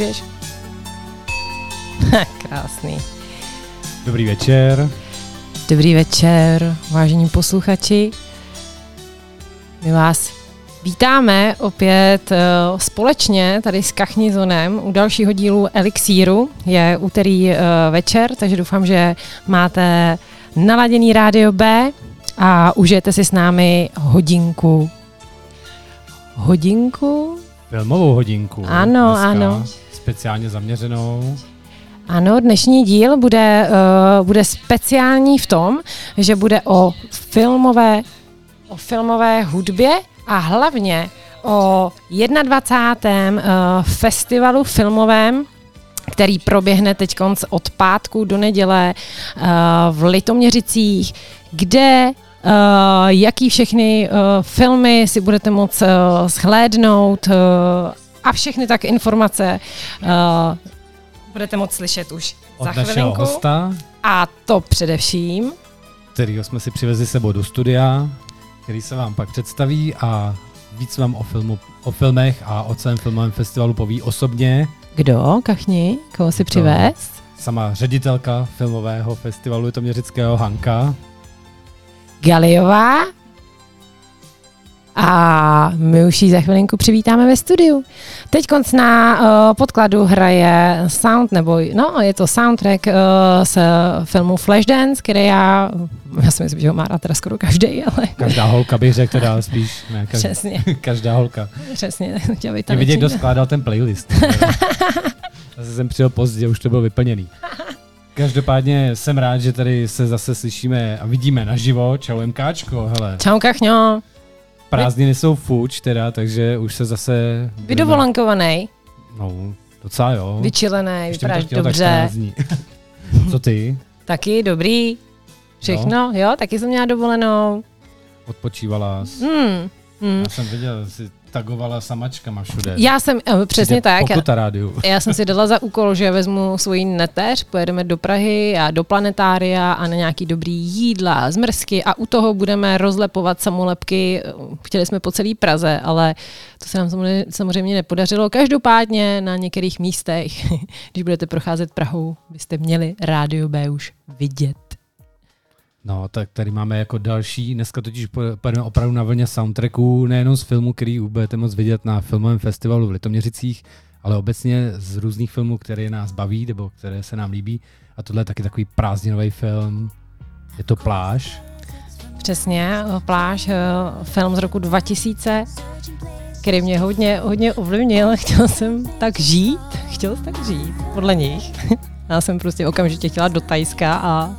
Můžeš. Krásný. Dobrý večer. Dobrý večer, vážení posluchači. My vás vítáme opět uh, společně tady s Kachnizonem u dalšího dílu Elixíru. Je úterý uh, večer, takže doufám, že máte naladěný rádio B a užijete si s námi hodinku. Hodinku? Filmovou hodinku. Ano, dneska ano. Speciálně zaměřenou. Ano, dnešní díl bude, uh, bude speciální v tom, že bude o filmové, o filmové hudbě a hlavně o 21. Uh, festivalu filmovém, který proběhne teď od pátku do neděle uh, v Litoměřicích, kde jaký všechny filmy si budete moct shlédnout a všechny tak informace uh, budete moct slyšet už Od za našeho chvilinku. hosta. A to především. Kterýho jsme si přivezli sebou do studia, který se vám pak představí a víc vám o, filmu, o filmech a o celém filmovém festivalu poví osobně. Kdo, Kachni? Koho si přivez? Sama ředitelka filmového festivalu Litoměřického Hanka. Galiová. A my už ji za chvilinku přivítáme ve studiu. Teď konc na uh, podkladu hraje sound, nebo no, je to soundtrack uh, z filmu Flashdance, který já, já si myslím, že ho má rád teda skoro každý, ale... Každá holka bych řekl teda spíš, ne, každá, Přesně, každá holka. přesně. Chtěl bych Je vidět, kdo skládal ten playlist. Zase jsem přijel pozdě, už to bylo vyplněný. Každopádně jsem rád, že tady se zase slyšíme a vidíme naživo. Čau MKčko, hele. Čau, Kachňo. Prázdniny jsou fuč teda, takže už se zase... Vydovolenkovaný, No, docela jo. vyčilený, Ještě vypadáš dobře. 14 dní. Co ty? Taky dobrý. Všechno, jo, taky jsem měla dovolenou. Odpočívala. jsi? Hmm. Hmm. Já jsem viděl, jsi tagovala samačkama všude. Já jsem, eh, přesně Přijde tak, Pokuta rádiu. já jsem si dala za úkol, že vezmu svoji neteř, pojedeme do Prahy a do planetária a na nějaký dobrý jídla, zmrzky a u toho budeme rozlepovat samolepky. Chtěli jsme po celé Praze, ale to se nám samozřejmě- samozřejmě nepodařilo. Každopádně na některých místech, když budete procházet Prahou, byste měli rádio B už vidět. No, tak tady máme jako další, dneska totiž po- pojedeme opravdu na vlně soundtracků, nejenom z filmů, který budete moct vidět na filmovém festivalu v Litoměřicích, ale obecně z různých filmů, které nás baví, nebo které se nám líbí. A tohle je taky takový prázdninový film. Je to Pláž. Přesně, pláž, eh, film z roku 2000, který mě hodně, hodně ovlivnil. Chtěl jsem tak žít, chtěl jsem tak žít, podle nich. Já jsem prostě okamžitě chtěla do Tajska a,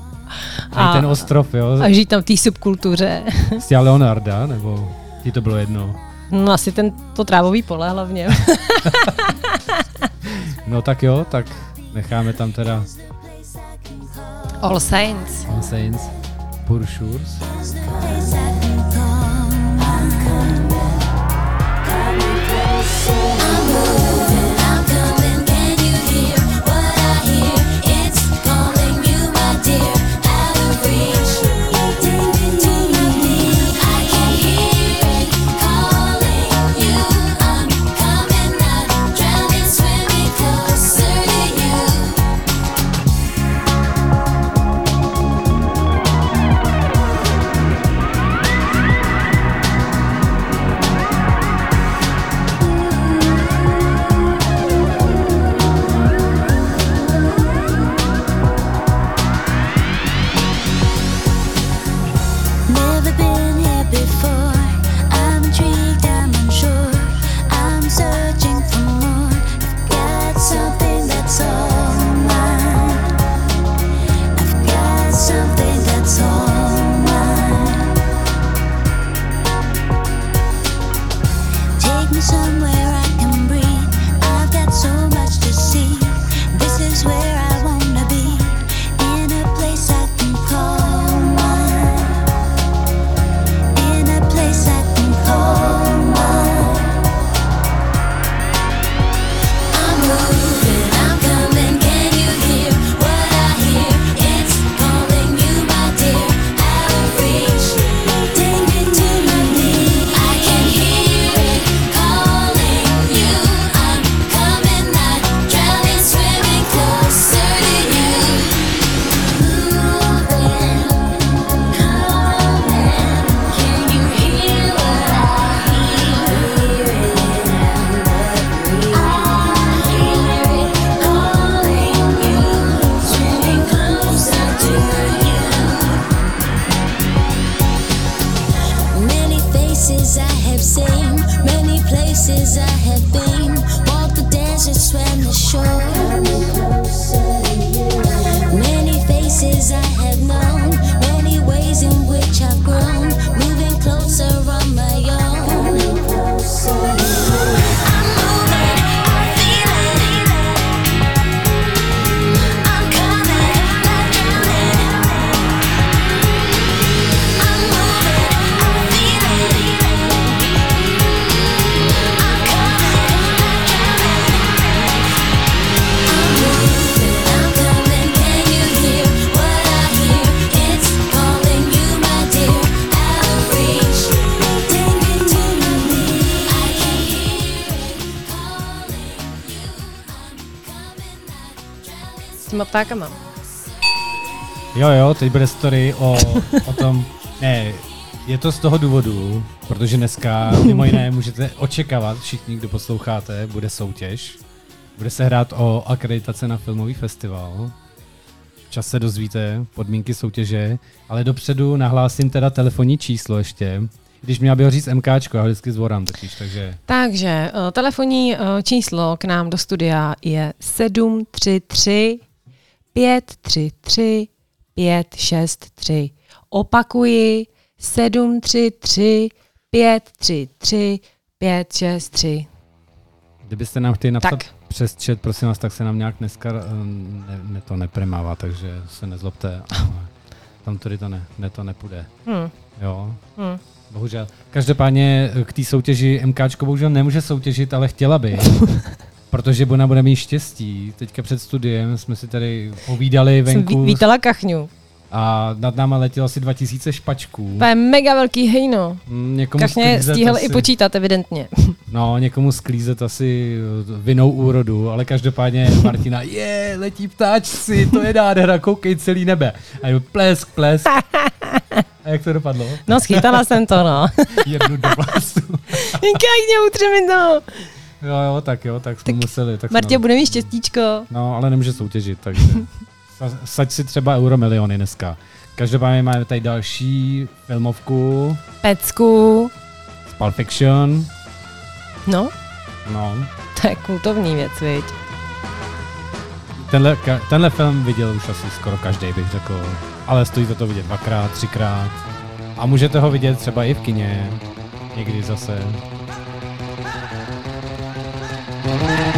A, ten ostrov, jo? a žít tam v té subkultuře. Z Leonarda, nebo ti to bylo jedno? No asi ten, to trávový pole hlavně. No tak jo, tak necháme tam teda All Saints. All Saints, Poor těma ptákama. Jo, jo, teď bude story o, o tom, ne, je to z toho důvodu, protože dneska mimo jiné můžete očekávat, všichni, kdo posloucháte, bude soutěž. Bude se hrát o akreditace na filmový festival. Čas se dozvíte podmínky soutěže, ale dopředu nahlásím teda telefonní číslo ještě. Když měla by ho říct MKčko, já ho vždycky zvorám totiž, takže... Takže uh, telefonní uh, číslo k nám do studia je 733 533 563. Opakuji 733 533 563. Kdybyste nám chtěli napsat Tak. přes chat, prosím vás, tak se nám nějak dneska eh, ne, ne to nepremává, takže se nezlobte. Tam tady to ne, ne to nepůjde. Hm, Jo, hm. bohužel. Každopádně eh, k té soutěži MKčko bohužel nemůže soutěžit, ale chtěla by. Protože ona bude mít štěstí. Teďka před studiem jsme si tady povídali Jsem venku ví, vítala kachňu. a nad náma letělo asi 2000 špačků. To je mega velký hejno. Mm, Někomu Kachně stíhal asi, i počítat, evidentně. No, někomu sklízet asi eh, vinou úrodu, ale každopádně Martina, je, letí ptáčci, to je nádhera, koukej celý nebe. A jo, plesk, plesk. A jak to dopadlo? No, schytala jsem to, no. Jednu do vlasu. Kachně, utře mi to. Jo, jo, tak jo, tak jsme Tak museli. Tak Martě, jsme, bude mít štěstíčko. no, ale nemůže soutěžit, takže sa- saď si třeba euromiliony dneska. Každopádně máme tady další filmovku Pecku. z Pulp Fiction. No, No, to je kultovní věc, viď? tenhle, tenhle film viděl už asi skoro každý, bych řekl. Ale stojí za to vidět dvakrát, třikrát. A můžete ho vidět třeba i v kině. Někdy zase. Každopádně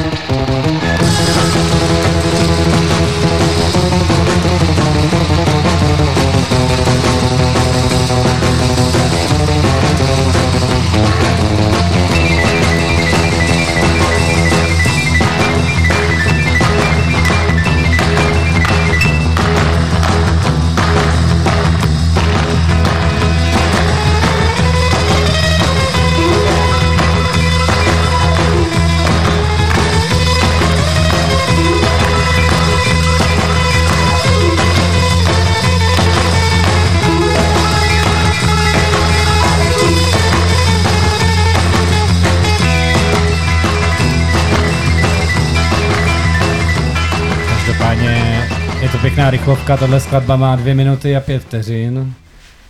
rychlovka, tahle skladba má dvě minuty a pět vteřin,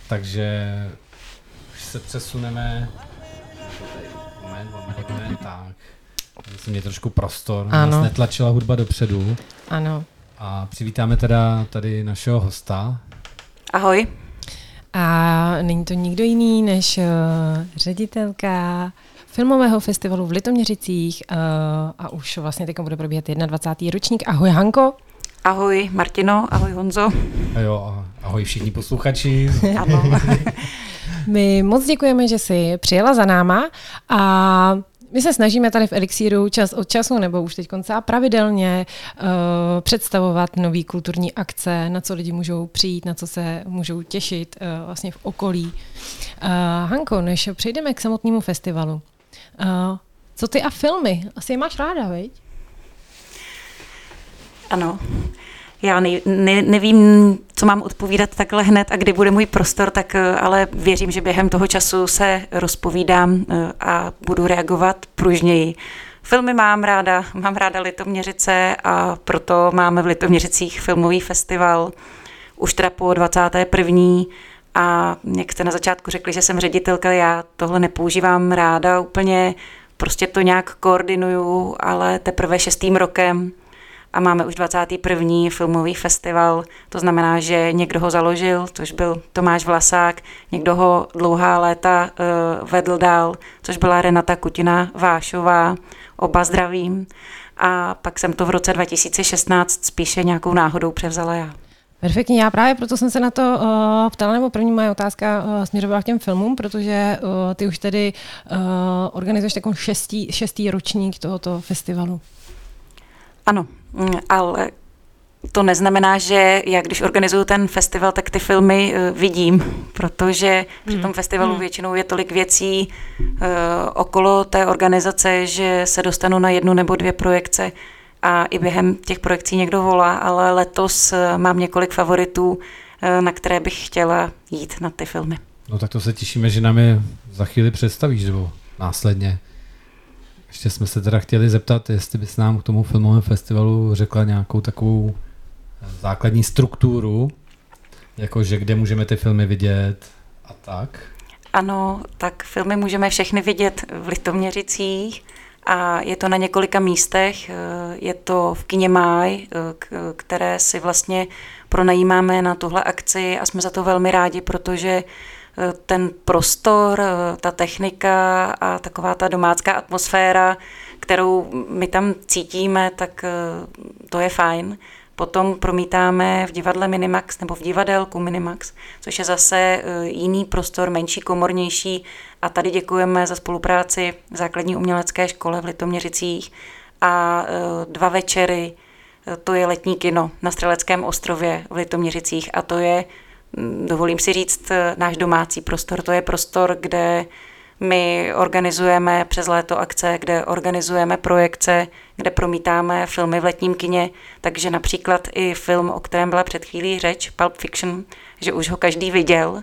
takže už se přesuneme. Moment, moment, moment, tak. Jsem mě trošku prostor, Ano. nás netlačila hudba dopředu. Ano. A přivítáme teda tady našeho hosta. Ahoj. A není to nikdo jiný než uh, ředitelka filmového festivalu v Litoměřicích uh, a už vlastně teď bude probíhat 21. ročník. Ahoj Hanko. Ahoj Martino, ahoj Honzo. A jo, a ahoj všichni posluchači. Ano. My moc děkujeme, že jsi přijela za náma a my se snažíme tady v Elixíru čas od času, nebo už teď konce pravidelně uh, představovat nový kulturní akce, na co lidi můžou přijít, na co se můžou těšit uh, vlastně v okolí. Uh, Hanko, než přejdeme k samotnému festivalu, uh, co ty a filmy? Asi je máš ráda, veď? Ano. Já ne, ne, nevím, co mám odpovídat takhle hned a kdy bude můj prostor, tak eh, ale věřím, že během toho času se rozpovídám eh, a budu reagovat pružněji. Filmy mám ráda, mám ráda Litoměřice a proto máme v Litoměřicích filmový festival už teda po 21. A jak jste na začátku řekli, že jsem ředitelka, já tohle nepoužívám ráda úplně, prostě to nějak koordinuju, ale teprve šestým rokem a máme už 21. filmový festival, to znamená, že někdo ho založil, což byl Tomáš Vlasák, někdo ho dlouhá léta uh, vedl dál, což byla Renata Kutina Vášová, oba zdravím. A pak jsem to v roce 2016 spíše nějakou náhodou převzala já. Perfektně, já právě proto jsem se na to uh, ptala, nebo první moje otázka uh, směřovala k těm filmům, protože uh, ty už tedy uh, organizuješ takový šestý, šestý ročník tohoto festivalu. Ano, ale to neznamená, že já když organizuju ten festival, tak ty filmy uh, vidím, protože při tom festivalu Hmm. většinou je tolik věcí uh, okolo té organizace, že se dostanu na jednu nebo dvě projekce a i během těch projekcí někdo volá, ale letos mám několik favoritů, na které bych chtěla jít na ty filmy. No tak to se těšíme, že nám je za chvíli představíš, nebo následně. Ještě jsme se teda chtěli zeptat, jestli bys nám k tomu filmovému festivalu řekla nějakou takovou základní strukturu, jakože kde můžeme ty filmy vidět a tak. Ano, tak filmy můžeme všechny vidět v Litoměřicích a je to na několika místech. Je to v kině Máj, které si vlastně pronajímáme na tuhle akci a jsme za to velmi rádi, protože ten prostor, ta technika a taková ta domácká atmosféra, kterou my tam cítíme, tak to je fajn. Potom promítáme v divadle Minimax nebo v divadelku Minimax, což je zase e, jiný prostor, menší, komornější. A tady děkujeme za spolupráci v základní umělecké škole v Litoměřicích. A dva večery, to je letní kino na Streleckém ostrově v Litoměřicích a to je, dovolím si říct, náš domácí prostor. To je prostor, kde my organizujeme přes léto akce, kde organizujeme projekce, kde promítáme filmy v letním kině, takže například i film, o kterém byla před chvílí řeč, Pulp Fiction, že už ho každý viděl,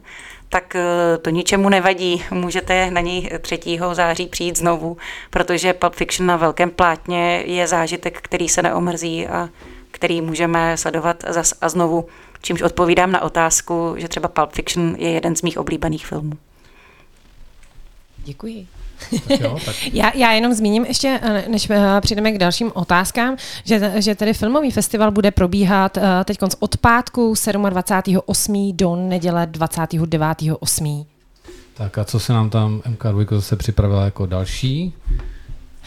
tak eh, to ničemu nevadí. Můžete na něj 3. září přijít znovu, protože Pulp Fiction na velkém plátně je zážitek, který se neomrzí a který můžeme sledovat zas a znovu, čímž odpovídám na otázku, že třeba Pulp Fiction je jeden z mých oblíbených filmů. Děkuji. Tak jo, tak. já, já jenom zmíním ještě, eh, než eh, přijdeme k dalším otázkám, že, že tedy filmový festival bude probíhat eh, teď od pátku 27.8. do neděle 29.8. Tak a co se nám tam MK2 zase připravila jako další?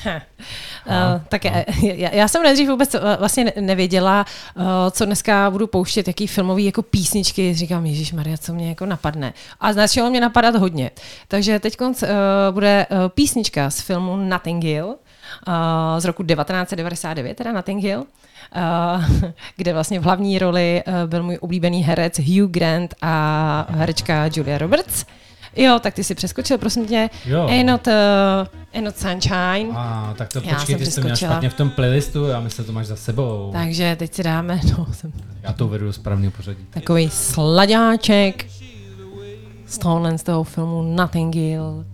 Uh, tak já, já jsem nejdřív vůbec vlastně nevěděla, uh, co dneska budu pouštět, jaký filmový jako písničky. Říkám, Ježíš Maria, co mě jako napadne. A začalo mě napadat hodně. Takže teď uh, bude uh, písnička z filmu Nothing Hill uh, z roku 1999, teda Nothing Hill. Uh, kde vlastně v hlavní roli uh, byl můj oblíbený herec Hugh Grant a herečka Julia Roberts. Jo, tak ty si přeskočil, prosím tě. Jo. Ain't not, uh, ain't not sunshine. A, tak to já počkej, ty jsi měl špatně v tom playlistu, já myslím, že to máš za sebou. Takže teď si dáme, no, jsem... Já to uvedu do správného pořadí. Takový sladáček z tohohle z toho filmu Nothing Hill.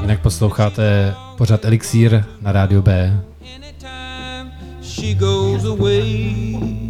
Jinak posloucháte pořád Elixír na rádiu B. She goes away.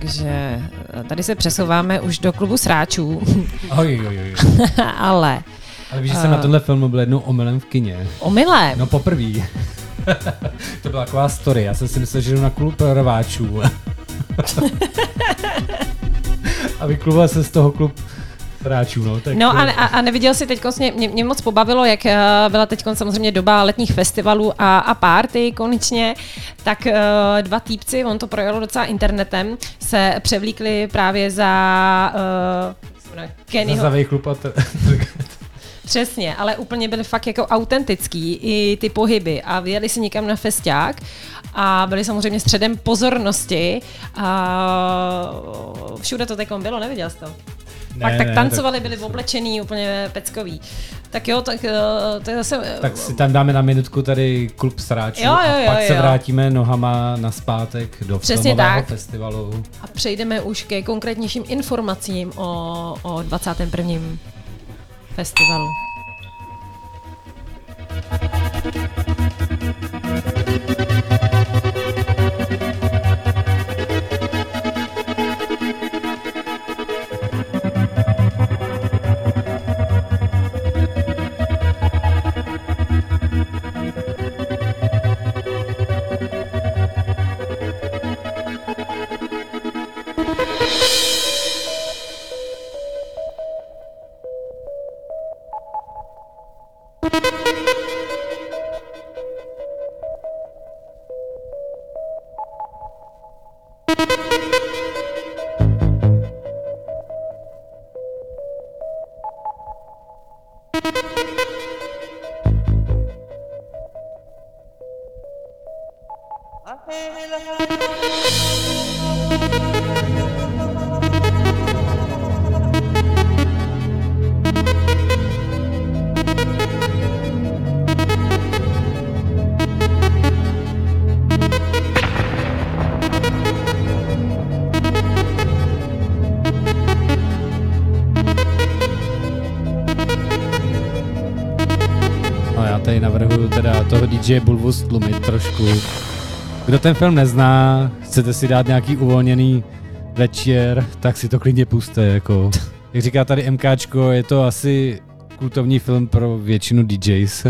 Takže tady se přesouváme už do klubu sráčů. Oj, oj, oj. Ale... Ale víš, že jsem uh, na tenhle film byl jednou omylem v kině. Omylem? No poprvé. to byla taková story. Já jsem si myslel, že jdu na klub rváčů. a vykluboval se z toho klub Hráčů, no, tak No a, a, a neviděl jsi teď, mě, mě, mě moc pobavilo, jak eh, byla teď samozřejmě doba letních festivalů a, a party konečně, tak uh, dva týpci, on to projelo docela internetem, se převlíkli právě za uh, Kennyho. Za klub a t- Přesně, ale úplně byly fakt jako autentický i ty pohyby a vyjeli si někam na festiák a byli samozřejmě středem pozornosti a všude to takom bylo, neviděl jsi to? Ne, Pak tak ne, tancovali, tak... byli oblečený, úplně peckový. Tak jo, tak eh, to je zase... Eh, tak si tam dáme na minutku tady klub sráčů jo, jo, jo, a pak jo. se vrátíme nohama na zpátek do Přesně tak. festivalu. A přejdeme už ke konkrétnějším informacím o, o 21. festivalu. DJ Bulbus tlumit trošku. Kdo ten film nezná, chcete si dát nějaký uvolněný večer, tak si to klidně puste, jako. Jak říká tady MKčko, je to asi kultovní film pro většinu DJs.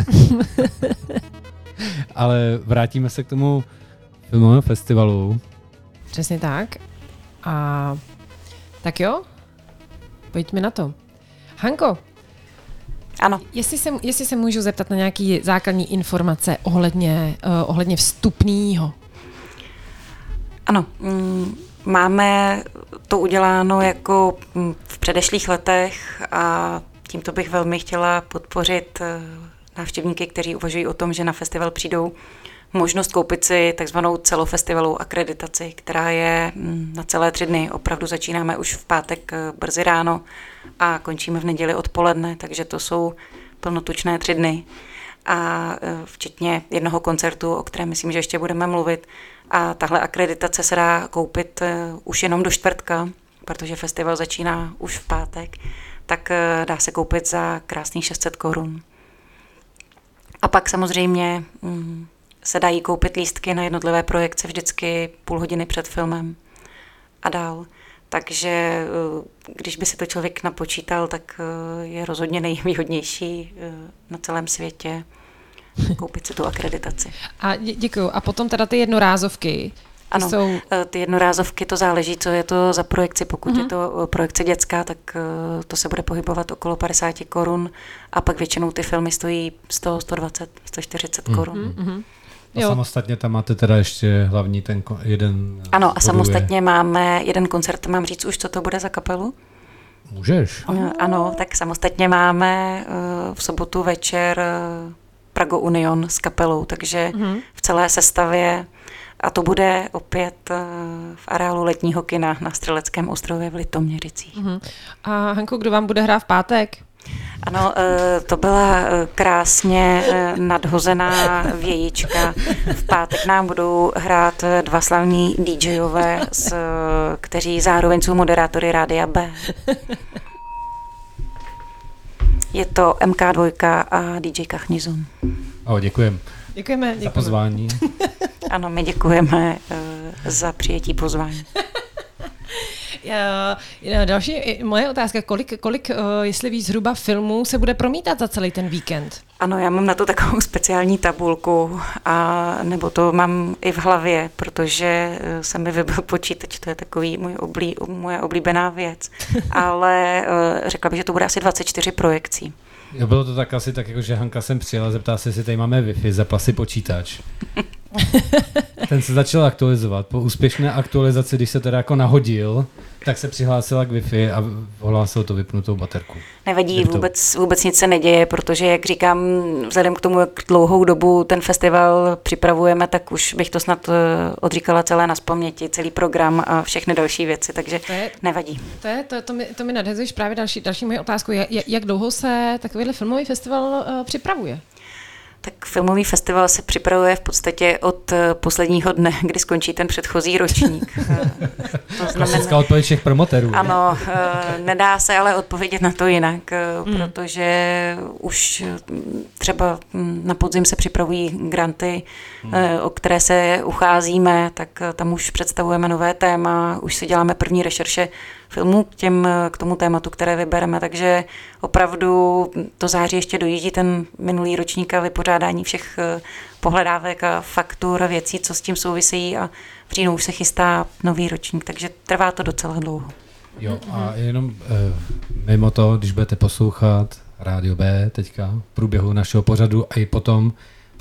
Ale vrátíme se k tomu filmovému festivalu. Přesně tak. A tak jo, pojďme na to. Hanko, ano. Jestli se, jestli se můžu zeptat na nějaké základní informace ohledně, uh, ohledně vstupného. Ano, mm, máme to uděláno jako mm, v předešlých letech a tímto bych velmi chtěla podpořit eh, návštěvníky, kteří uvažují o tom, že na festival přijdou možnost koupit si takzvanou celofestivalovou akreditaci, která je mm, na celé tři dny. Opravdu začínáme už v pátek eh, brzy ráno a končíme v neděli odpoledne, takže to jsou plnotučné tři dny. A eh, včetně jednoho koncertu, o kterém myslím, že ještě budeme mluvit. A tahle akreditace se dá koupit eh, už jenom do čtvrtka, protože festival začíná už v pátek, tak dá se koupit za krásných 600 korun. A pak samozřejmě mm, se dají koupit lístky na jednotlivé projekce vždycky půl hodiny před filmem a dál. Takže eh, když by si to člověk napočítal, tak eh, je rozhodně nejvýhodnější eh, na celém světě koupit si tu akreditaci. A děkuju. A potom teda ty jednorázovky, ano, jsou... ty jednorázovky, to záleží, co je to za projekci. Pokud mm-hmm. je mhm. to projekce dětská, tak to se bude pohybovat okolo 50 korun a pak většinou ty filmy stojí 100, 120, 140 mm. korun. Mm-hmm. A jo. samostatně tam máte teda ještě hlavní ten jeden... Ano, a samostatně máme jeden koncert, mám říct už, co to bude za kapelu? Můžeš. Ano, tak samostatně máme eh, v sobotu večer eh, Prago Union s kapelou, takže mm-hmm. v celé sestavě a to bude opět eh, v areálu letního kina na Střeleckém ostrově v Litoměřicích. Mm-hmm. A Hanko, kdo vám bude hrát v pátek? Ano, eh, to byla eh, krásně eh, nadhozená vějička. V pátek nám budou hrát dva slavní DJové, kteří zároveň jsou moderátory Rádia B. Je to MK2 a DJ Kachnizon. O, děkujem. Děkujeme, děkujeme. Za pozvání. ano, my děkujeme za přijetí pozvání. Další moje otázka, kolik, kolik, jestli víc zhruba filmů se bude promítat za celý ten víkend? Ano, já mám na to takovou speciální tabulku, a, nebo to mám i v hlavě, protože se mi vybil počítač, to je takový můj oblí, moje oblíbená věc. Ale řekla bych, že to bude asi 24 projekcí. Jo, bylo to tak asi tak, jako, že Hanka sem přijela, zeptá se, jestli tady máme Wi-Fi, zapla si počítač. Ten se začal aktualizovat. Po úspěšné aktualizaci, když se teda jako nahodil, tak se přihlásila k Wi-Fi a ohlásil to vypnutou baterku. Nevadí, vůbec, vůbec nic se neděje, protože, jak říkám, vzhledem k tomu, jak dlouhou dobu ten festival připravujeme, tak už bych to snad eh, odříkala celé na paměti, celý program a všechny další věci, takže to je, nevadí. To, je, to, to, mi, to mi nadhezuješ právě další, další moje otázku. Jak, jak dlouho se takovýhle filmový festival uh, připravuje? Tak filmový festival se připravuje v podstatě od eh, posledního dne, kdy skončí ten předchozí ročník. to znamená, odpověď všech promotérů. Ano, eh, nedá se ale odpovědět na to jinak, hmm. protože už třeba hm, na podzim se připravují granty, hmm. o které se ucházíme, tak tam už představujeme nové téma, už si děláme první rešerše filmů k, těm, k tomu tématu, které vybereme, takže opravdu to září ještě dojíždí ten minulý ročník a vypořádání všech eh, pohledávek a faktur a věcí, co s tím souvisejí a v říjnu už se chystá nový ročník, takže trvá to docela dlouho. Jo, a jenom eh, mimo to, když budete poslouchat Rádio B teďka v průběhu našeho pořadu a i potom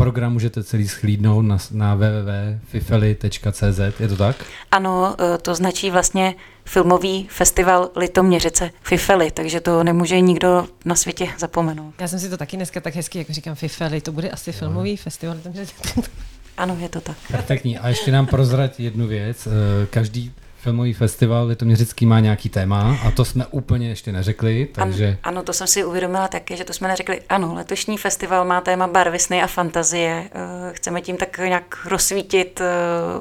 program můžete celý schlídnout na, na www.fifeli.cz, je to tak? Ano, e, to značí vlastně filmový festival Litoměřice Fifeli, takže to nemůže nikdo na světě zapomenout. Já jsem si to taky dneska tak hezky, jako říkám Fifeli, to bude asi filmový no. festival Litoměřice. Ano, je to tak. Perfektní. A ještě nám prozrať jednu věc. E, každý filmový festival Litoměřický má nějaký téma a to jsme úplně ještě neřekli, takže... Ano, ano, to jsem si uvědomila taky, že to jsme neřekli. Ano, letošní festival má téma barvy, sny a fantazie. Eh, chceme tím tak nějak rozsvítit eh,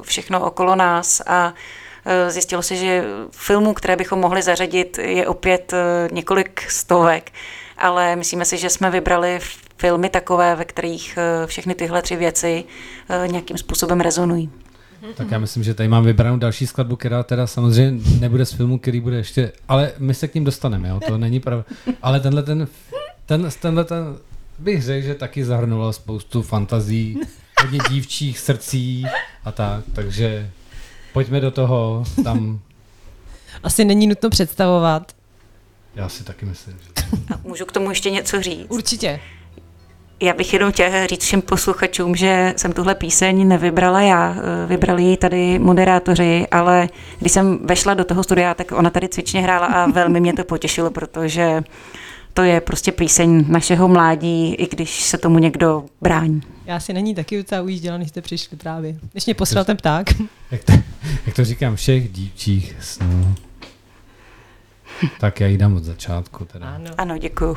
všechno okolo nás a eh, zjistilo se, že filmů, které bychom mohli zařadit, je opět několik stovek, ale myslíme si, že jsme vybrali filmy takové, ve kterých všechny tyhle tři věci nějakým způsobem rezonují. Tak já myslím, že tady mám vybranou další skladbu, která teda samozřejmě nebude z filmu, který bude ještě, ale my se k ním dostaneme, jo, to není pravda. Ale tenhle ten, ten, tenhle ten, bych řekl, že taky zahrnoval spoustu fantazí, hodně dívčích srdcí a tak, takže pojďme do toho, tam... Asi není nutno představovat. Já si taky myslím, že... A můžu k tomu ještě něco říct? Určitě. Já bych jenom chtěla říct všem posluchačům, že jsem tuhle píseň nevybrala já, eh, vybrali ji tady moderátoři, ale když jsem vešla do toho studia, tak ona tady cvičně hrála a velmi mě to potěšilo, protože to je prostě píseň našeho mládí, i když se tomu někdo brání. Já si není taky docela ujížděla, než jste přišli právě. Než mě poslal ten pták. Jak to, jak to říkám, všech dívčích snů. Tak já jí dám od začátku. Teda. Ano, ano děkuju.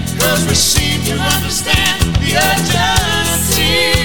was received, you understand the urgency.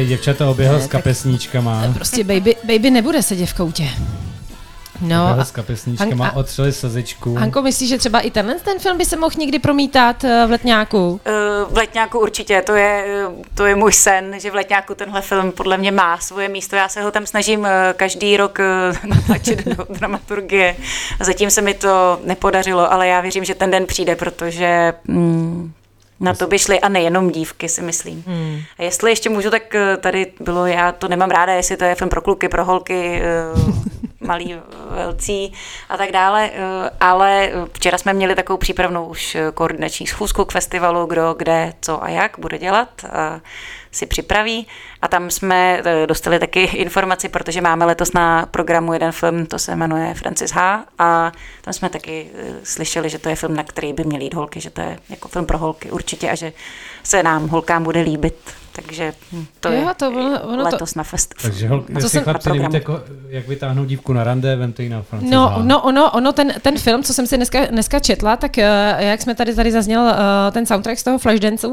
Tady děvčata oběhl Ne, s tak- kapesníčkama. Prostě baby, baby nebude sedět v koutě. No, Oběhl a, s kapesníčkama, a- otřeli slzičku. Anko, myslíš, že třeba i tenhle ten film by se mohl někdy promítat eh, v letňáku? Eh, V letňáku určitě, to je, eh, to je můj sen, že v letňáku tenhle film podle mě má svoje místo. Já se ho tam snažím každý rok natlačit do dramaturgie. Zatím se mi to nepodařilo, ale já věřím, že ten den přijde, protože mm, na to by šly a nejenom dívky, si myslím. Hmm. A jestli ještě můžu, tak eh, tady bylo, já to nemám ráda, jestli to je film pro kluky, pro holky, eh, malí, velcí a tak dále, eh, ale eh, včera jsme měli takovou přípravnou už eh, koordinační schůzku k festivalu, kdo, kde, co a jak bude dělat. A si připraví a tam jsme eh, dostali taky informaci, protože máme letos na programu jeden film, to se jmenuje Francis H. a tam jsme taky eh, slyšeli, že to je film, na který by měly jít holky, že to je jako film pro holky určitě a že se nám holkám bude líbit, takže hm, to Jo, je to ono- ono to- letos na festivalu. Takže hol, to jestli jsem- chlapci nevíte, programu. ko, jak vytáhnout dívku na rande, vemte ji na Francis No, H. no ono, ono ten, ten film, co jsem si dneska, dneska četla, tak eh, jak jsme tady, tady zazněl ten soundtrack z toho Flashdance,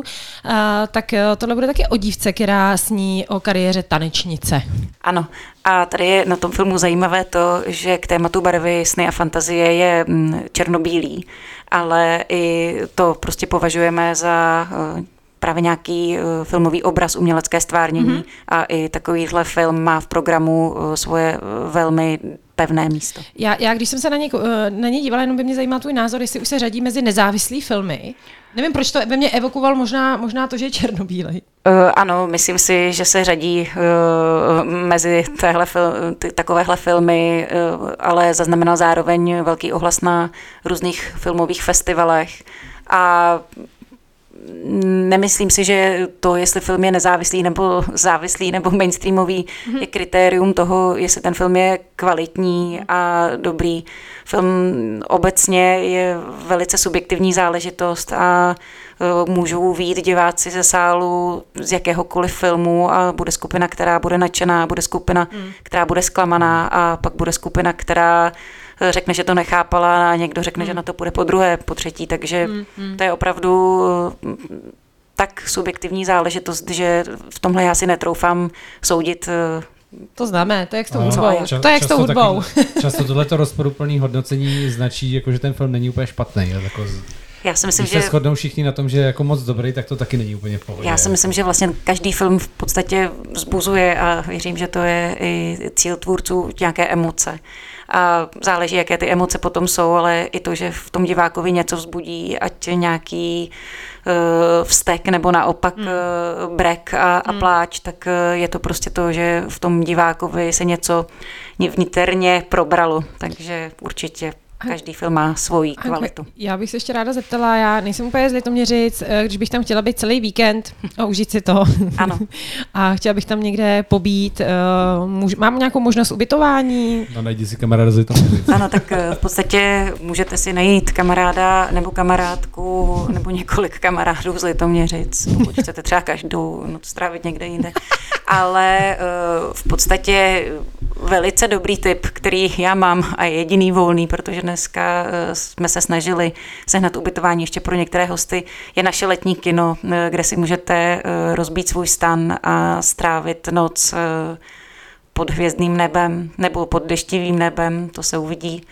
tak tohle bude taky o dívce, která sní o kariéře tanečnice. Ano, a tady je na tom filmu zajímavé to, že k tématu barvy, sny a fantazie je mm, černobílý, ale i to prostě považujeme za eh, právě nějaký eh, filmový obraz, umělecké stvárnění mm-hmm. a i takovýhle film má v programu eh, svoje eh, velmi pevné místo. Já, já když jsem se na ně, eh, na ně dívala, jenom by mě zajímal tvůj názor, jestli už se řadí mezi nezávislý filmy. Nevím, proč to ve mně evokoval možná, možná to, že je černobílej. Uh, ano, myslím si, že se řadí uh, mezi téhle fil, ty, takovéhle filmy, uh, ale zaznamenal zároveň velký ohlas na různých filmových festivalech a nemyslím si, že to, jestli film je nezávislý nebo závislý nebo mainstreamový, mm-hmm. je kritérium toho, jestli ten film je kvalitní a dobrý. Film obecně je velice subjektivní záležitost a eh, můžou výjít diváci ze sálu z jakéhokoliv filmu a bude skupina, která bude nadšená, bude skupina, mm. která bude zklamaná a pak bude skupina, která řekne, že to nechápala a někdo řekne, mm. že na to půjde po druhé, po třetí, takže mm. to je opravdu eh, tak subjektivní záležitost, že v tomhle já si netroufám soudit eh, To známe, to je jak s tou No, hudbou. ča- To je jak s tou často hudbou. taky- Často tohleto rozporuplné hodnocení značí, jako, že ten film není úplně špatný. Jako, z- Já si myslím, když se že shodnou všichni na tom, že je jako moc dobrý, tak to taky není úplně v pohodě. Já si myslím, že vlastně každý film v podstatě vzbuzuje a věřím, že to je i cíl tvůrců nějaké emoce. A záleží, jaké ty emoce potom jsou, ale i to, že v tom divákovi něco vzbudí, ať nějaký uh, vztek nebo naopak mm. uh, brek a, a pláč, tak uh, je to prostě to, že v tom divákovi se něco vniterně probralo. Takže určitě každý film má svoji kvalitu. Já bych se ještě ráda zeptala, já nejsem úplně z Litoměřic, eh, když bych tam chtěla být celý víkend a užít si to. Ano. a chtěla bych tam někde pobít, eh, můž, mám nějakou možnost ubytování? No najdi si kamaráda z. Ano, tak eh, v podstatě můžete si najít kamaráda nebo kamarádku nebo několik kamarádů z Litoměřic, pokud chcete třeba každou noc strávit někde jinde. Ale eh, v podstatě velice dobrý tip, který já mám a je jediný volný, protože dneska eh, jsme se snažili sehnat ubytování ještě pro některé hosty, je naše letní kino, eh, kde si můžete eh, rozbít svůj stan a strávit noc pod hvězdným nebem nebo pod deštivým nebem, to se uvidí.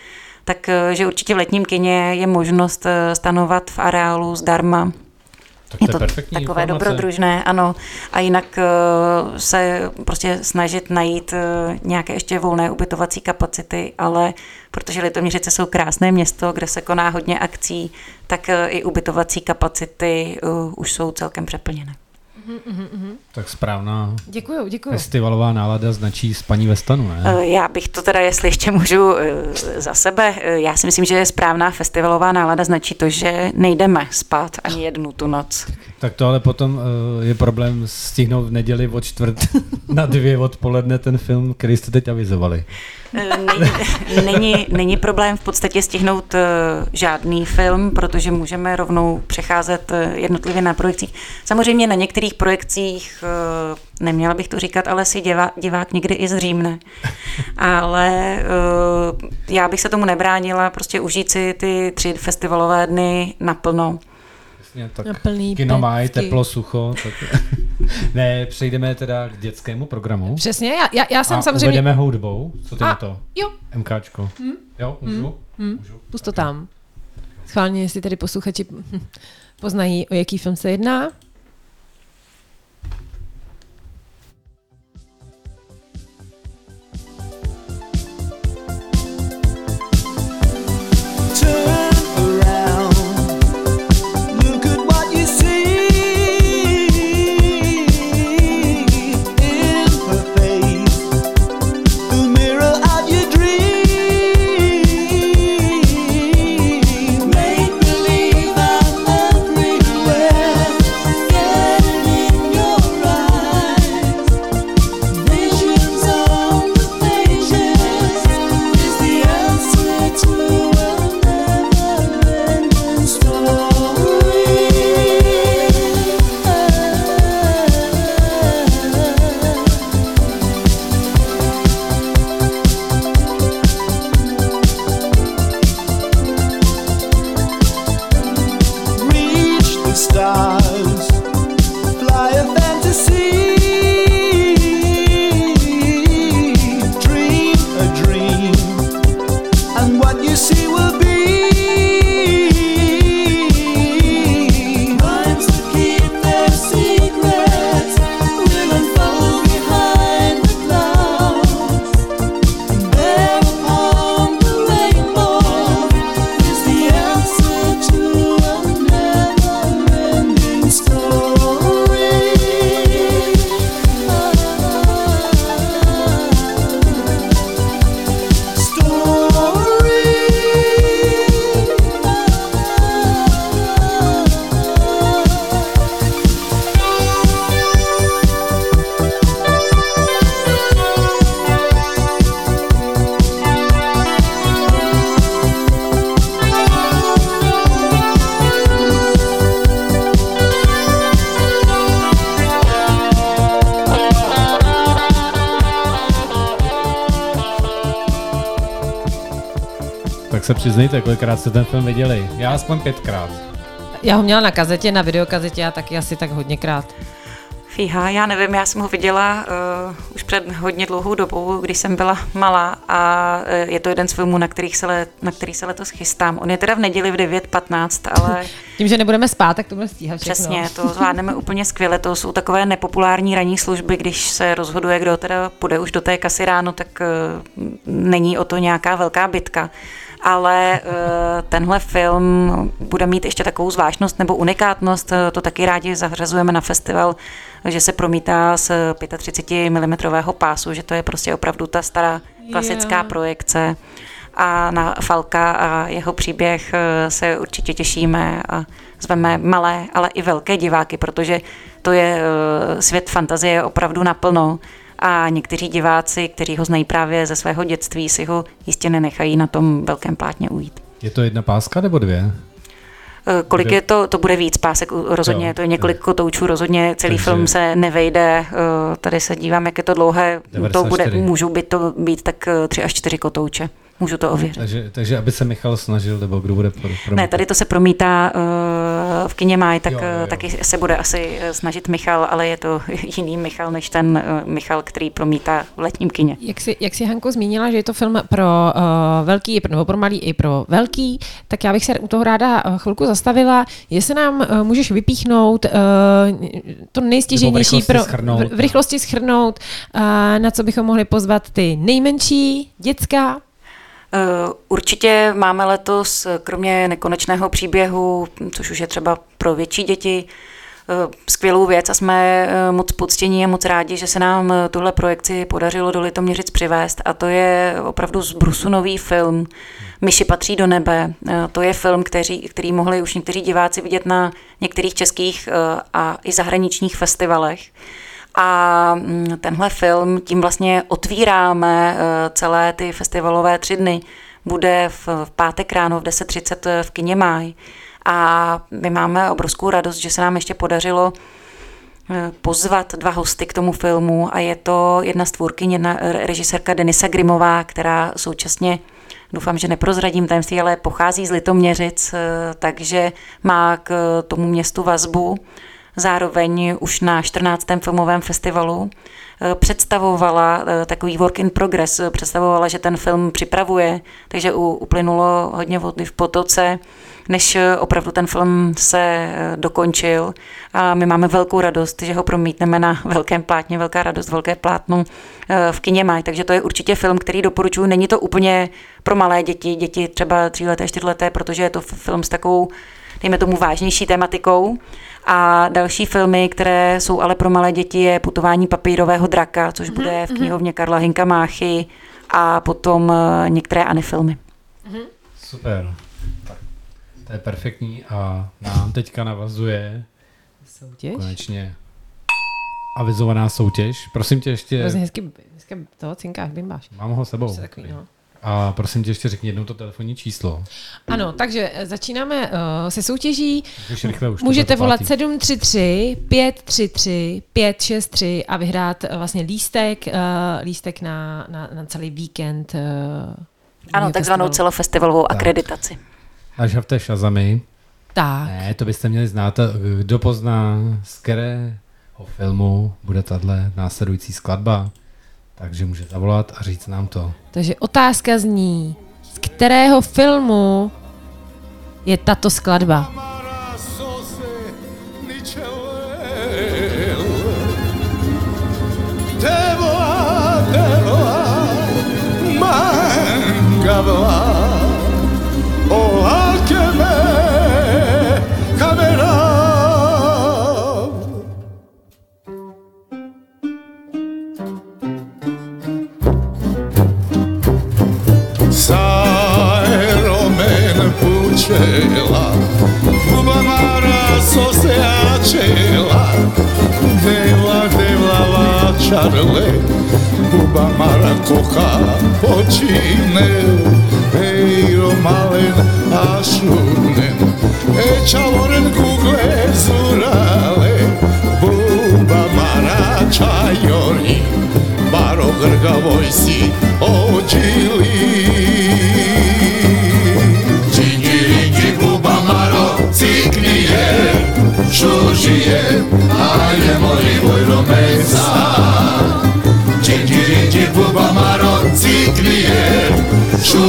Tak, eh, že určitě v letním kině je možnost stanovat v areálu zdarma. Tak Je to to je perfektní takové informace. dobrodružné, ano. A jinak se prostě snažit najít nějaké ještě volné ubytovací kapacity, ale protože Litoměřice jsou krásné město, kde se koná hodně akcí, tak eh, i ubytovací kapacity eh, už jsou celkem přeplněné. Mm-hmm. Tak správná děkuju, děkuju. festivalová nálada značí spaní ve stanu, ne? Eh, já bych to teda, jestli ještě můžu za sebe, já si myslím, že je správná festivalová nálada značí to, že nejdeme spát ani jednu tu noc. Tak to ale potom je problém stihnout v neděli od čtvrt na dvě odpoledne ten film, který jste teď avizovali. Není, není, není problém v podstatě stihnout žádný film, protože můžeme rovnou přecházet jednotlivě na projekcích. Samozřejmě na některých projekcích, eh, neměla bych to říkat, ale si divá, divák někdy i zřímne. Ale eh, já bych se tomu nebránila, prostě užít si ty tři festivalové dny naplno. Jasně, tak Naplný kino má teplo, sucho. Tak... ne, přejdeme teda k dětskému programu. Přesně, já, já, já jsem a samozřejmě... uvedeme hudbou. Co ty na to? Jo. MKčko. Hmm? Jo, můžu? Hmm. můžu? Pust to tam. Schválně, jestli tady posluchači poznají, o jaký film se jedná. Přiznejte, kolikrát jste ten film viděli. Já aspoň pětkrát. Já ho měla na kazetě, na videokazetě a taky asi tak hodněkrát. Fíha, já nevím, já jsem ho viděla uh, už před hodně dlouhou dobou, když jsem byla malá a uh, je to jeden z filmů, na, kterých se let, na který se letos chystám. On je teda v neděli v 9.15, ale... Tím, že nebudeme spát, tak to bude stíhat všechno. Přesně, to zvládneme úplně skvěle. To jsou takové nepopulární ranní služby, když se rozhoduje, kdo teda půjde už do té kasy ráno, tak uh, není o to nějaká velká bitka ale eh, tenhle film bude mít ještě takovou zvláštnost nebo unikátnost, eh, to taky rádi zařazujeme na festival, že se promítá z 35 mm pásu, že to je prostě opravdu ta stará klasická yeah. projekce a na Falka a jeho příběh eh, se určitě těšíme a zveme malé, ale i velké diváky, protože to je svět fantazie opravdu naplno a někteří diváci, kteří ho znají právě ze svého dětství, si ho jistě nenechají na tom velkém plátně ujít. Je to jedna páska nebo dvě? Eh, kolik je to, to bude víc pásek rozhodně, jo, to je několik kotoučů rozhodně, celý Takže... film se nevejde, eh, tady se dívám, jak je to dlouhé, 94. to bude, můžou být to být tak eh, tři až čtyři kotouče. Můžu to ověřit. Takže, takže aby se Michal snažil, nebo kdo bude promítat? Ne, tady to se promítá uh, v kině Maj, tak jo, jo, jo. taky se bude asi eh, snažit Michal, ale je to jiný Michal, než ten uh, Michal, který promítá v letním kině. Jak si, jak si Hanko zmínila, že je to film pro uh, velký, nebo pro malý i pro velký, tak já bych se u toho ráda chvilku zastavila. Jestli nám uh, můžeš vypíchnout uh, to nejstěženější pro schrnout, v, v rychlosti schrnout, uh, na co bychom mohli pozvat ty nejmenší, dětská, Eh, určitě máme letos, kromě nekonečného příběhu, což už je třeba pro větší děti, skvělou věc a jsme moc poctění a moc rádi, že se nám tuhle projekci podařilo do Litoměřic přivést a to je opravdu z brusu nový film. Myši patří do nebe. To je film, který, který mohli už někteří diváci vidět na některých českých a i zahraničních festivalech. A mm, tenhle film, tím vlastně otvíráme celé ty festivalové tři dny. Bude v, pátek ráno v 10.30 v kině Máj. A my máme obrovskou radost, že se nám ještě podařilo eh, pozvat dva hosty k tomu filmu a je to jedna z tvůrkyň, jedna režisérka Denisa Grimová, která současně doufám, že neprozradím tajemství, ale pochází z Litoměřic, eh, takže má k tomu městu vazbu. Zároveň už na 14. filmovém festivalu eh, představovala takový work in progress, představovala, že ten film připravuje, takže uplynulo hodně vody v potoce než eh, opravdu ten film se eh, dokončil. A my máme velkou radost, že ho promítneme na velkém plátně, velká radost, velké plátno eh, v kině Maj. Takže to je určitě film, který doporučuji. Není to úplně pro malé děti, děti třeba tříleté, čtyřleté, protože je to film s takovou, dejme tomu, vážnější tematikou. A další filmy, které jsou ale pro malé děti, je Putování papírového draka, což mm-hmm. bude v mhm. knihovně Karla Hinka Máchy a potom některé anifilmy. Mm-hmm. Super. To je perfektní a nám teďka navazuje soutěž. konečně avizovaná soutěž. Prosím tě ještě... Hrozně hezky, hezky toho cinkáš, bimbáš. Mám ho sebou. Takový, no. A prosím tě ještě řekni jednou to telefonní číslo. Ano, takže eh, začínáme uh, se soutěží. Rychle už Můžete volat 733 533 563 a vyhrát uh, vlastně lístek, uh, lístek na, na, na celý víkend. Uh, ano, takzvanou celofestivalovou tak. akreditaci. Až Havte Shazamy. Tak. Ne, to byste měli znát. Kdo pozná, z kterého filmu bude tahle následující skladba, takže může zavolat a říct nám to. Takže otázka zní, z kterého filmu je tato skladba? Devoa, devoa, ciela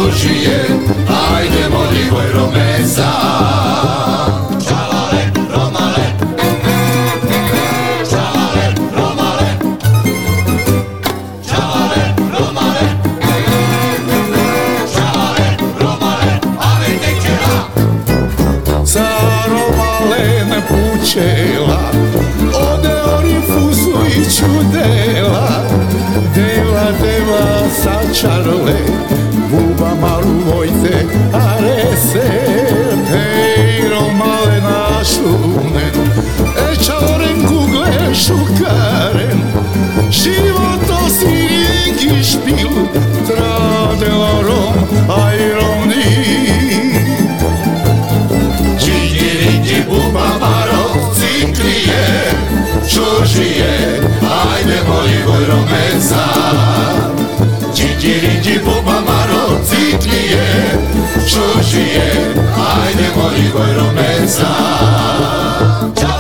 hoje é Seguro pensar Cicirici buba maro zitliye Şuşiye Haydi koy koy rumensa Çal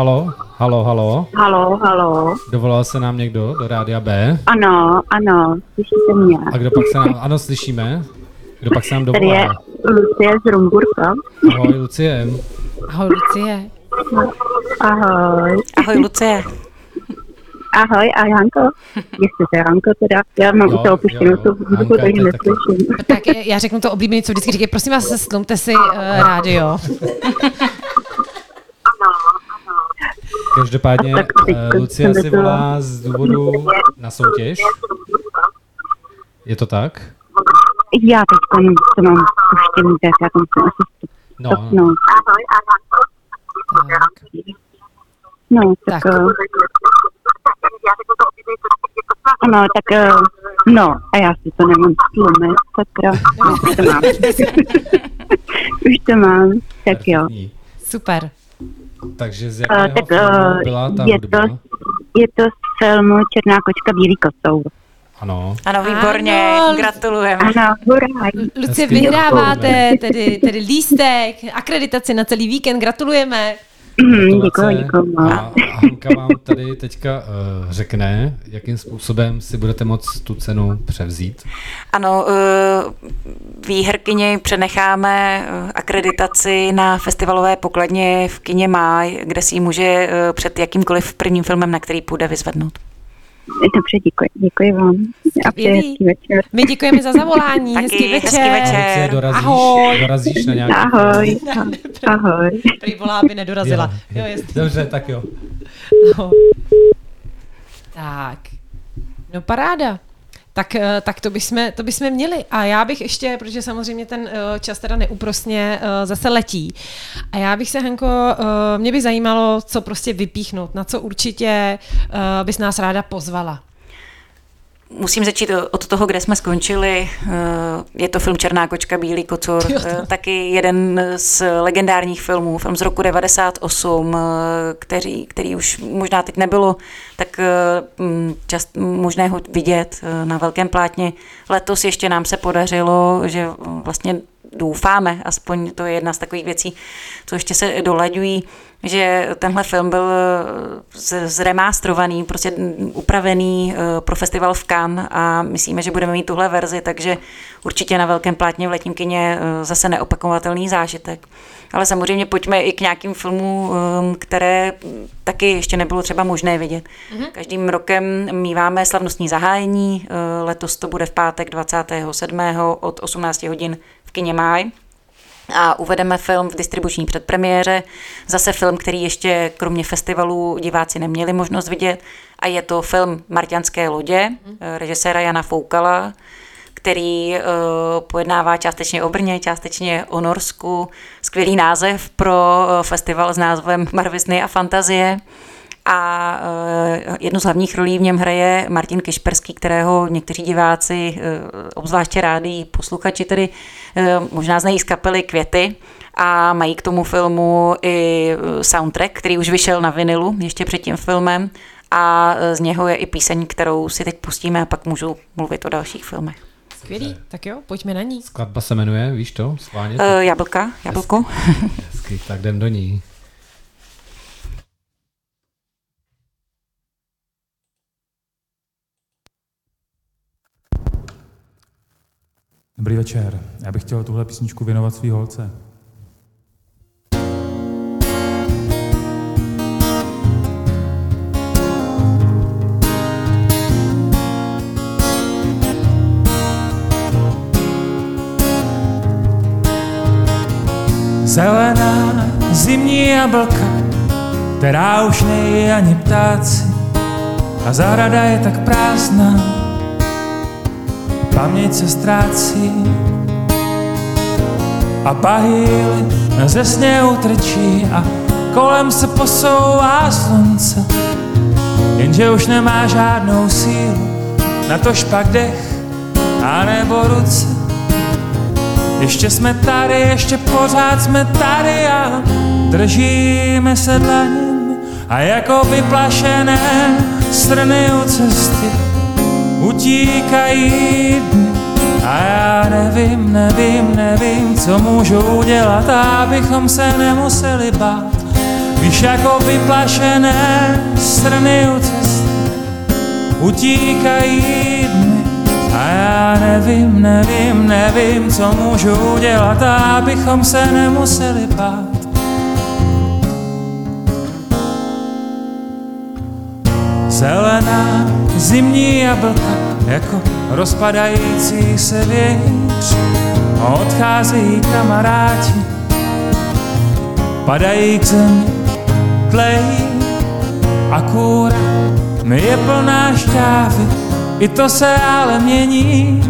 Halo. Halo, halo, halo. Halo. Dovolal se nám někdo do rádia B? Ano, ano, slyšíte mě. A kdo pak se nám, ano, slyšíme. Kdo pak se nám Tady je dovolal? Lucie z Rumburka. Ahoj, Lucie. Ahoj, Lucie. Ahoj. Ahoj, Lucie. Ahoj, a Janko? Jestli to je Janko teda, já mám Jo, u toho opuštěnou jo, tu hudbu, takže neslyším. Tak je- já řeknu to oblíbené, co vždycky říkají, prosím vás, slumte si uh, rádio. Každopádně Tak eh, Lucie jsem si byla- volá z důvodu na soutěž. Je to tak? Já teď to mám puštěný, tak já tam jsem asi No, stopnout. Tak. No, tak... Tak. eh, Ano, tak eh, no, a já si to nemám tlumit, sakra. No, už to mám. už to mám, tak jo. Super. Takže z Eh, jakého tak filmu eh, byla ta je hudba? to, je to z filmu Černá kočka bílý kocour. Ano. Ano, výborně, Ano, gratulujeme. Ano, hurá. Lucie, vyhráváte tedy, tedy lístek, akreditaci na celý víkend, gratulujeme. Mhm, Děkuji, děkuji A. Hanka vám tady teďka uh, řekne, jakým způsobem si budete moct tu cenu převzít. Ano, eh, výherkyni přenecháme eh, akreditaci na festivalové pokladně v kině Máj, kde si ji může eh, před jakýmkoliv prvním filmem, na který půjde, vyzvednout. Dobře, děkuji, děkuji vám. A přeji hezký večer. My děkujeme za zavolání, Taky hezký večer. hezký večer. Dorazíš, Ahoj. dorazíš na nějaký Ahoj, ahoj. Prý volá, aby nedorazila. Jo, Jo, jestli. Dobře, tak jo. No. Tak. No paráda. Tak, eh, tak to, bychom, to bychom měli. A já bych ještě, protože samozřejmě ten eh, čas teda neúprostně eh, zase letí. A já bych se, Henko, eh, mě by zajímalo, co prostě vypíchnout, na co určitě bys nás ráda pozvala. Musím začít od toho, kde jsme skončili. Eh, Je to film Černá kočka, Bílý kocur, eh, taky jeden z legendárních filmů, film z roku 98, eh, který, který už možná teď nebylo tak čast možné ho vidět na velkém plátně. Letos ještě nám se podařilo, že vlastně doufáme, aspoň to je jedna z takových věcí, co ještě se dolaďují, že tenhle film byl eh, zremástrovaný, prostě upravený eh, pro festival v Cannes a myslíme, že budeme mít tuhle verzi, takže určitě na velkém plátně v letním kině eh, zase neopakovatelný zážitek. Ale samozřejmě pojďme i k nějakým filmům, eh, které taky ještě nebylo třeba možné vidět. Každým rokem míváme slavnostní zahájení, letos to bude v pátek 27. od 18 hodin v kině Máj a uvedeme film v distribuční předpremiéře. Zase film, který ještě kromě festivalů diváci neměli možnost vidět. A je to film Marťanské lodě, eh, režiséra Jana Foukala, který uh, pojednává částečně o Brně, částečně o Norsku. Skvělý název pro uh, festival s názvem Marvisny a fantazie. A uh, jednu z hlavních rolí v něm hraje Martin Kišperský, kterého někteří diváci, uh, obzvláště rádi posluchači, tedy uh, možná znají z kapely Květy a mají k tomu filmu i soundtrack, který už vyšel na vinilu ještě před tím filmem a z něho je i píseň, kterou si teď pustíme a pak můžu mluvit o dalších filmech. Skvělý, tak jo, pojďme na ní. Skladba se jmenuje, víš to? Schválně? Uh, jablka, jablko. Hezky, tak jdem do ní. Dobrý večer. Já bych chtěl tuhle písničku věnovat svý holce. Zelená zimní jablka, která už nejí ani ptáci. A zahrada je tak prázdná, paměť se ztrácí a bahýly ze sněhu trčí a kolem se posouvá slunce, jenže už nemá žádnou sílu, na to špak dech a nebo ruce. Ještě jsme tady, ještě pořád jsme tady a držíme se dlaněmi a jako vyplašené strny u cesty utíkají dny a já nevím, nevím, nevím, co můžu udělat, abychom se nemuseli bát. Víš, jako vyplašené strny u cesty utíkají dny. A já nevím, nevím, nevím, co můžu udělat, abychom se nemuseli bát. Zelená zimní jablka, jako rozpadající se větř. Odcházejí kamaráti, padají k zemi, tlejí a kůra mi je plná šťávy, i to se ale mění.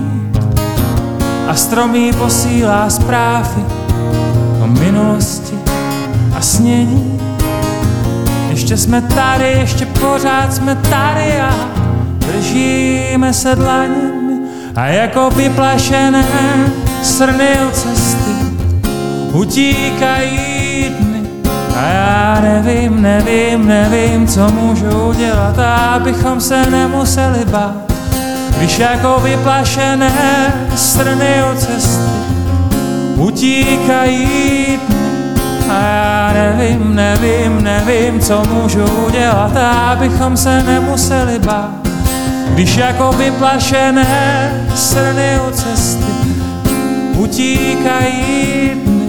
A stromí posílá zprávy o minulosti a snění. Ještě jsme tady, ještě pořád jsme tady a držíme se dlaněmi a jako vyplašené srny u cesty utíkají dny. A já nevím, nevím, nevím, co můžu udělat, abychom se nemuseli bát. Když jako vyplašené strny u cesty utíkají dny a já nevím, nevím, nevím, co můžu udělat, abychom se nemuseli bát. Když jako vyplašené srny u cesty utíkají dny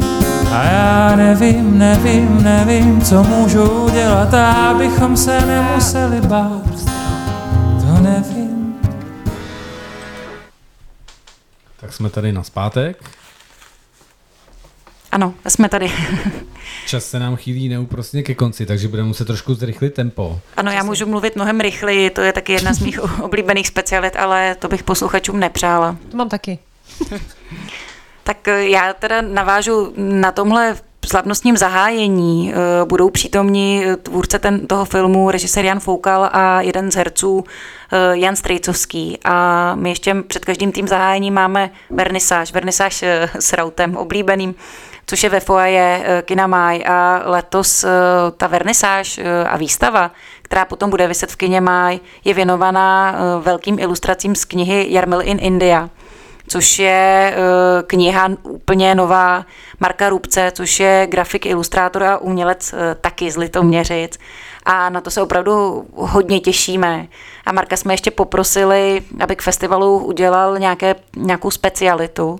a já nevím, nevím, nevím, co můžu udělat, abychom se nemuseli bát. To nevím. Tak jsme tady na zpátek. Ano, jsme tady. Čas se nám chýlí neúprostně ke konci, takže budeme muset trošku zrychlit tempo. Ano, já můžu mluvit mnohem rychleji, to je taky jedna z mých oblíbených specialit, ale to bych posluchačům nepřála. To mám taky. Tak eh, já teda navážu na tomhle slavnostním zahájení. eh, Budou přítomní eh, tvůrce ten, toho filmu, režisér Jan Foukal a jeden z herců Jan Strejcovský. A my ještě před každým tím zahájením máme vernisáž, vernisáž s Rautem, oblíbeným, což je ve foaje eh, Kina Máj a letos eh, ta vernisáž eh, a výstava, která potom bude vyset v kině Máj, je věnovaná velkým ilustracím z knihy Jarmil in India což je kniha úplně nová Marka Rubce, což je grafik, ilustrátor a umělec taky z Litoměřic. A na to se opravdu hodně těšíme. A Marka jsme ještě poprosili, aby k festivalu udělal nějaké, nějakou specialitu.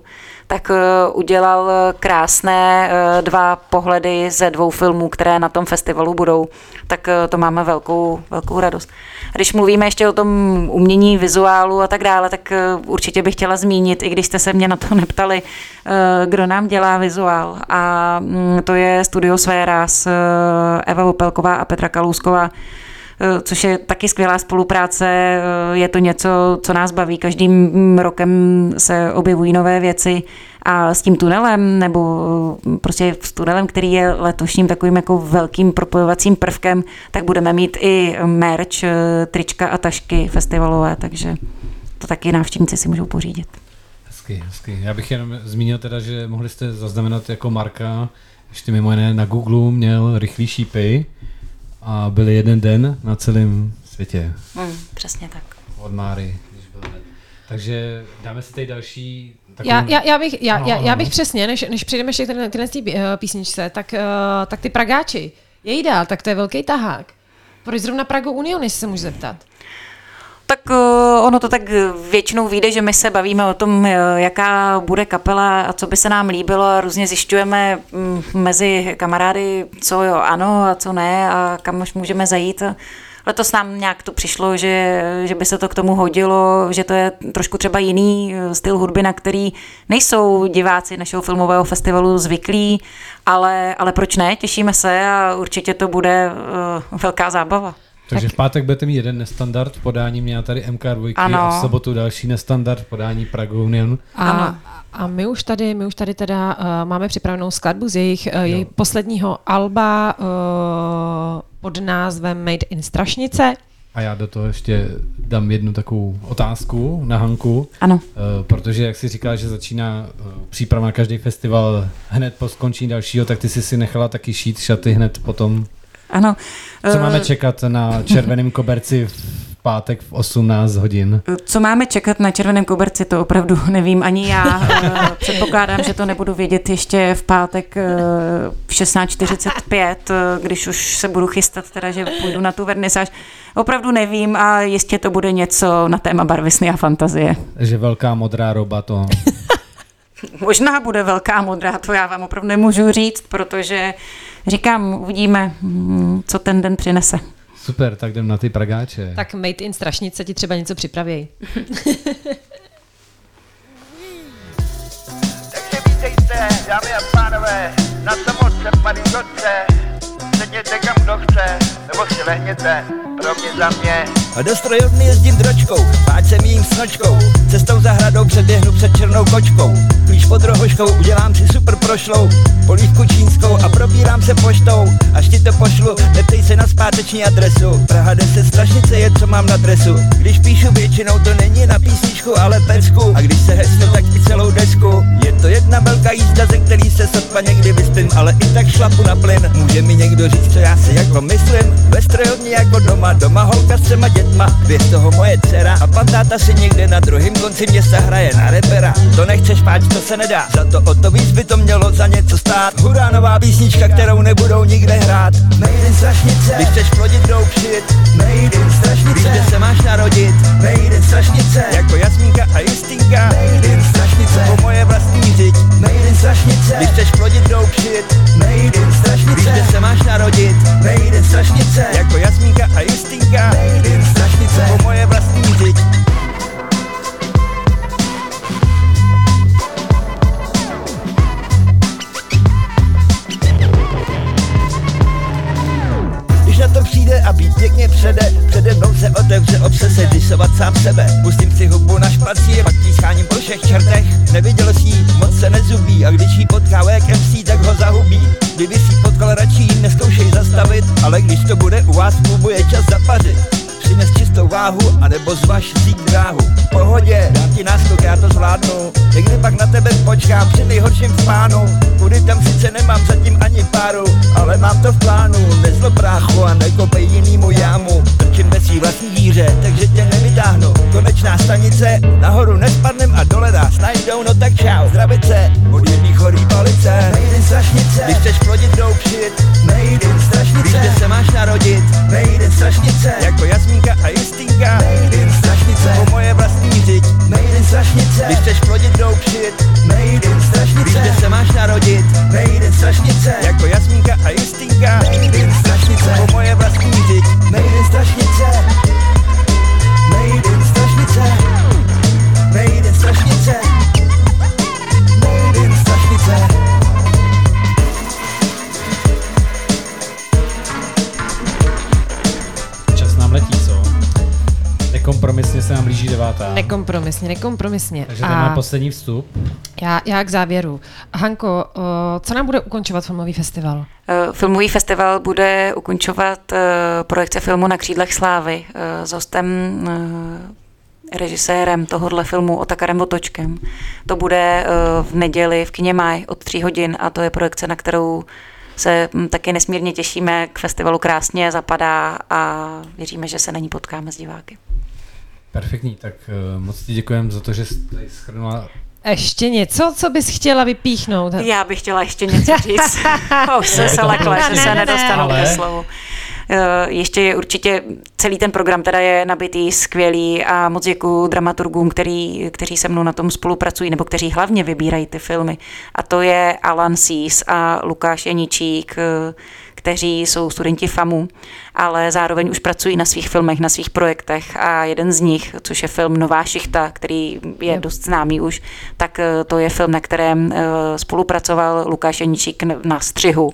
Tak eh, udělal krásné eh, dva pohledy ze dvou filmů, které na tom festivalu budou. Tak eh, to máme velkou, velkou radost. Když mluvíme ještě o tom umění, vizuálu a tak dále, tak určitě bych chtěla zmínit, i když jste se mě na to neptali, kdo nám dělá vizuál. A mm, to je Studio Sféras, eh, Eva Opelková a Petra Kalousková což je taky skvělá spolupráce. eh, Je to něco, co nás baví. Každým rokem se objevují nové věci a s tím tunelem, nebo eh, prostě s tunelem, který je letošním takovým jako velkým propojovacím prvkem, tak budeme mít i merch, eh, trička a tašky festivalové, takže to taky návštěvníci si můžou pořídit. Hezky, hezky. Já bych jenom zmínil teda, že mohli jste zaznamenat jako Marka, ještě mimo jiné na Google měl rychlý šípy a byl jeden den na celém světě Hmm, přesně tak. od Máry, když byl den. Takže dáme si tady další takovou... Já, já, já, bych, já, Ano, já, já bych přesně, než, než přijdeme ještě k téhle- eh, písničce, tak, eh, tak ty Pragáči, jejda, tak to je velký tahák. Proč zrovna Pragu Union, jestli se můžu zeptat? Tak eh, ono to tak většinou vyjde, že my se bavíme o tom, eh, jaká bude kapela a co by se nám líbilo a různě zjišťujeme mm, mezi kamarády, co jo ano a co ne a kam už můžeme zajít. Letos nám nějak to přišlo, že, že by se to k tomu hodilo, že to je trošku třeba jiný eh, styl hudby, na který nejsou diváci našeho filmového festivalu zvyklí, ale, ale proč ne, těšíme se a určitě to bude velká zábava. Takže v pátek budete mít jeden nestandard podání mě tady MK2 Ano. a v sobotu další nestandard podání Prague Union. A, Ano. a my už tady, my už tady teda uh, máme připravenou skladbu z jejich, uh, jejich posledního alba uh, pod názvem Made in Strašnice. A já do toho ještě dám jednu takovou otázku na Hanku, Ano. eh, protože jak si říkala, že začíná eh, příprava na každý festival hned po skončení dalšího, tak ty jsi si nechala taky šít šaty hned potom. Ano. Co Eh, máme čekat na červeném koberci v pátek v 18 hodin. Co máme čekat na červeném koberci, to opravdu nevím ani já. Eh, předpokládám, že to nebudu vědět ještě v pátek eh, v 16.45, eh, když už se budu chystat, teda, že půjdu na tu vernisáž. Opravdu nevím a jistě to bude něco na téma barvisny a fantazie. Že velká modrá roba to... Možná bude velká modrá, to já vám opravdu nemůžu říct, protože říkám, uvidíme, hm, co ten den přinese. Super, tak jdem na ty pragáče. Tak Made in Strašnice ti třeba něco připraví. Takže vítejte, dámy a pánové, na samotce Parížoce. Sedněte kam kdo chce, nebo si lehněte, pro mě za mě. A do strojovny jezdím dročkou, páč se mým snočkou. Cestou zahradou předběhnu před černou kočkou. Klíč pod rohoškou, udělám si super prošlou. Polívku čínskou a probírám se poštou. Až ti to pošlu, neptej se na zpáteční adresu. Praha 10 strašnice je, co mám na dresu. Když píšu většinou, to není na písničku, ale pecku. A když se hesnu, tak i celou desku. Je to jedna velká jízda, ze který se sotva někdy vyspím Ale i tak šlapu na plyn. Může mi někdo říct, co já si jako myslím? Ve strojovně jako doma, doma holka s třema dětma. Dvě z toho moje dcera a pan táta si někde na druhém konci města hraje na repera. To nechceš páč, to se nedá. Za to o to víc by to mělo za něco stát. Hurá nová písnička, kterou nebudou nikde hrát. Made in strašnice. Když chceš plodit, jdou přijít. Made in strašnice. Kde se máš narodit? Made in strašnice. Jako Jasmínka a Justinka Made in strašnice řiď Made in strašnice. Když chceš plodit, jdou přijít Made in strašnice. Víš, kde se máš narodit. Made in strašnice. Jako Jasmínka a Justinka Made in strašnice. Po moje vlastní řiď přijde a být pěkně přede Přede mnou se otevře obsese disovat sám sebe. Pustím si hubu na špacír, pak jí scháním po všech čertech. Neviděl jsi jí, moc se nezubí A když jí potká jak MC, tak ho zahubí. Kdyby si potkal radši neskoušej zastavit Ale když to bude u vás je čas zapařit Přines čistou váhu, anebo zvaž sík dráhu. V pohodě, dám ti náskok, já to zvládnu. Někdy pak na tebe počkám při nejhorším v plánu Kudy tam sice nemám zatím ani páru Ale mám to v plánu, nezlob brácho a nekopej jinýmu jámu. Trčím ve svý vlastní díře, takže tě nevytáhnu. Konečná stanice, nahoru nespadnem a dole nás najdou. No tak čau, zdravice, od jedný chorý palice. In strašnice, když chceš plodit jdou přijít in strašnice, víš, kde se máš narodit Nekompromisně. Takže to má poslední vstup. já, já k závěru. Hanko, co nám bude ukončovat filmový festival? Eh, Filmový festival bude ukončovat eh, projekce filmu Na křídlech slávy eh, s hostem eh, režisérem tohohle filmu Otakarem Votočkem. To bude eh, v neděli v kině Maj od 3 hodin a to je projekce, na kterou se taky nesmírně těšíme. K festivalu krásně zapadá a věříme, že se na ní potkáme s diváky. Perfektní, tak uh, moc ti děkujeme za to, že jsi tady schrnula Ještě něco, co bys chtěla vypíchnout? Já bych chtěla ještě něco říct. Už jsem se lekla, že se ne, nedostanu ke slovu. Eh, Ještě je určitě celý ten program teda je nabitý skvělý a moc děkuju dramaturgům, který, kteří se mnou na tom spolupracují, nebo kteří hlavně vybírají ty filmy. A to je Alan Sís a Lukáš Janičík, eh, kteří jsou studenti FAMu, ale zároveň už pracují na svých filmech, na svých projektech a jeden z nich, což je film Nová šichta, který je dost známý už, tak eh, to je film, na kterém eh, spolupracoval Lukáš Janičík n- na střihu.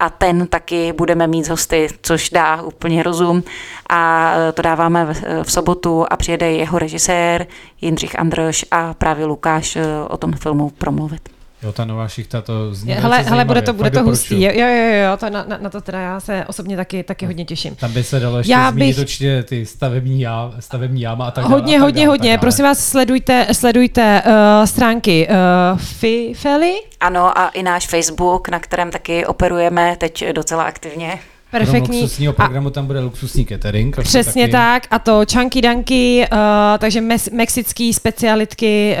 A ten taky budeme mít z hosty, což dá úplně rozum. A eh, to dáváme v, sobotu a přijede jeho režisér Jindřich Andrš a právě Lukáš o tom filmu promluvit. Jo, ta nová šichta, to zní hele, hele, bude to, bude fakt to hustý. Jo, jo, jo, jo to na, na, na, to teda já se osobně taky, taky hodně těším. Tam by se dalo ještě Já zmínit bych- určitě ty stavební, já, stavební jáma a tak dále. Hodně, a tak hodně, dále, hodně. dále. Prosím vás, sledujte, sledujte uh, stránky uh, Fifely. Ano, a i náš Facebook, na kterém taky operujeme teď docela aktivně. Perfektní. luxusního programu tam bude luxusní catering. Přesně taky. tak, a to chunky dunky, uh, takže mes- mexický specialitky.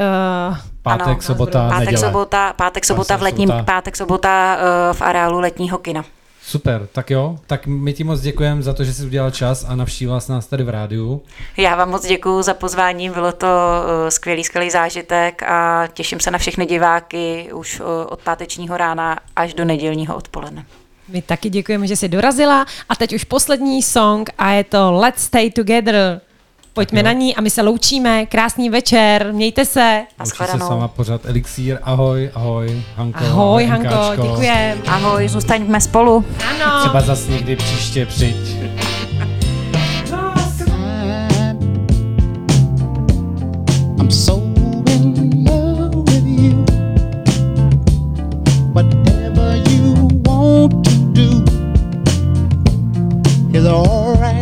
Uh, Pátek, Ano, sobota, Pátek, neděle. sobota, pátek, sobota v letním, sobota. pátek, sobota uh, v areálu letního kina. Super, tak jo, tak my ti moc děkujeme za to, že jsi udělal čas a navštívila jsi nás tady v rádiu. Já vám moc děkuji za pozvání, bylo to uh, skvělý, skvělý zážitek a těším se na všechny diváky už uh, od pátečního rána až do nedělního odpoledne. my taky děkujeme, že jsi dorazila. A teď už poslední song a je to Let's Stay Together pojďme jo. na ní a my se loučíme. Krásný večer, mějte se. A shledanou. se sama pořád elixír. Ahoj, ahoj, Hanko. Ahoj, ahoj Hanko, děkujem. Ahoj, zůstaňme spolu. Ano. Třeba zase někdy příště přijď. I'm so. Whatever you want to do is alright.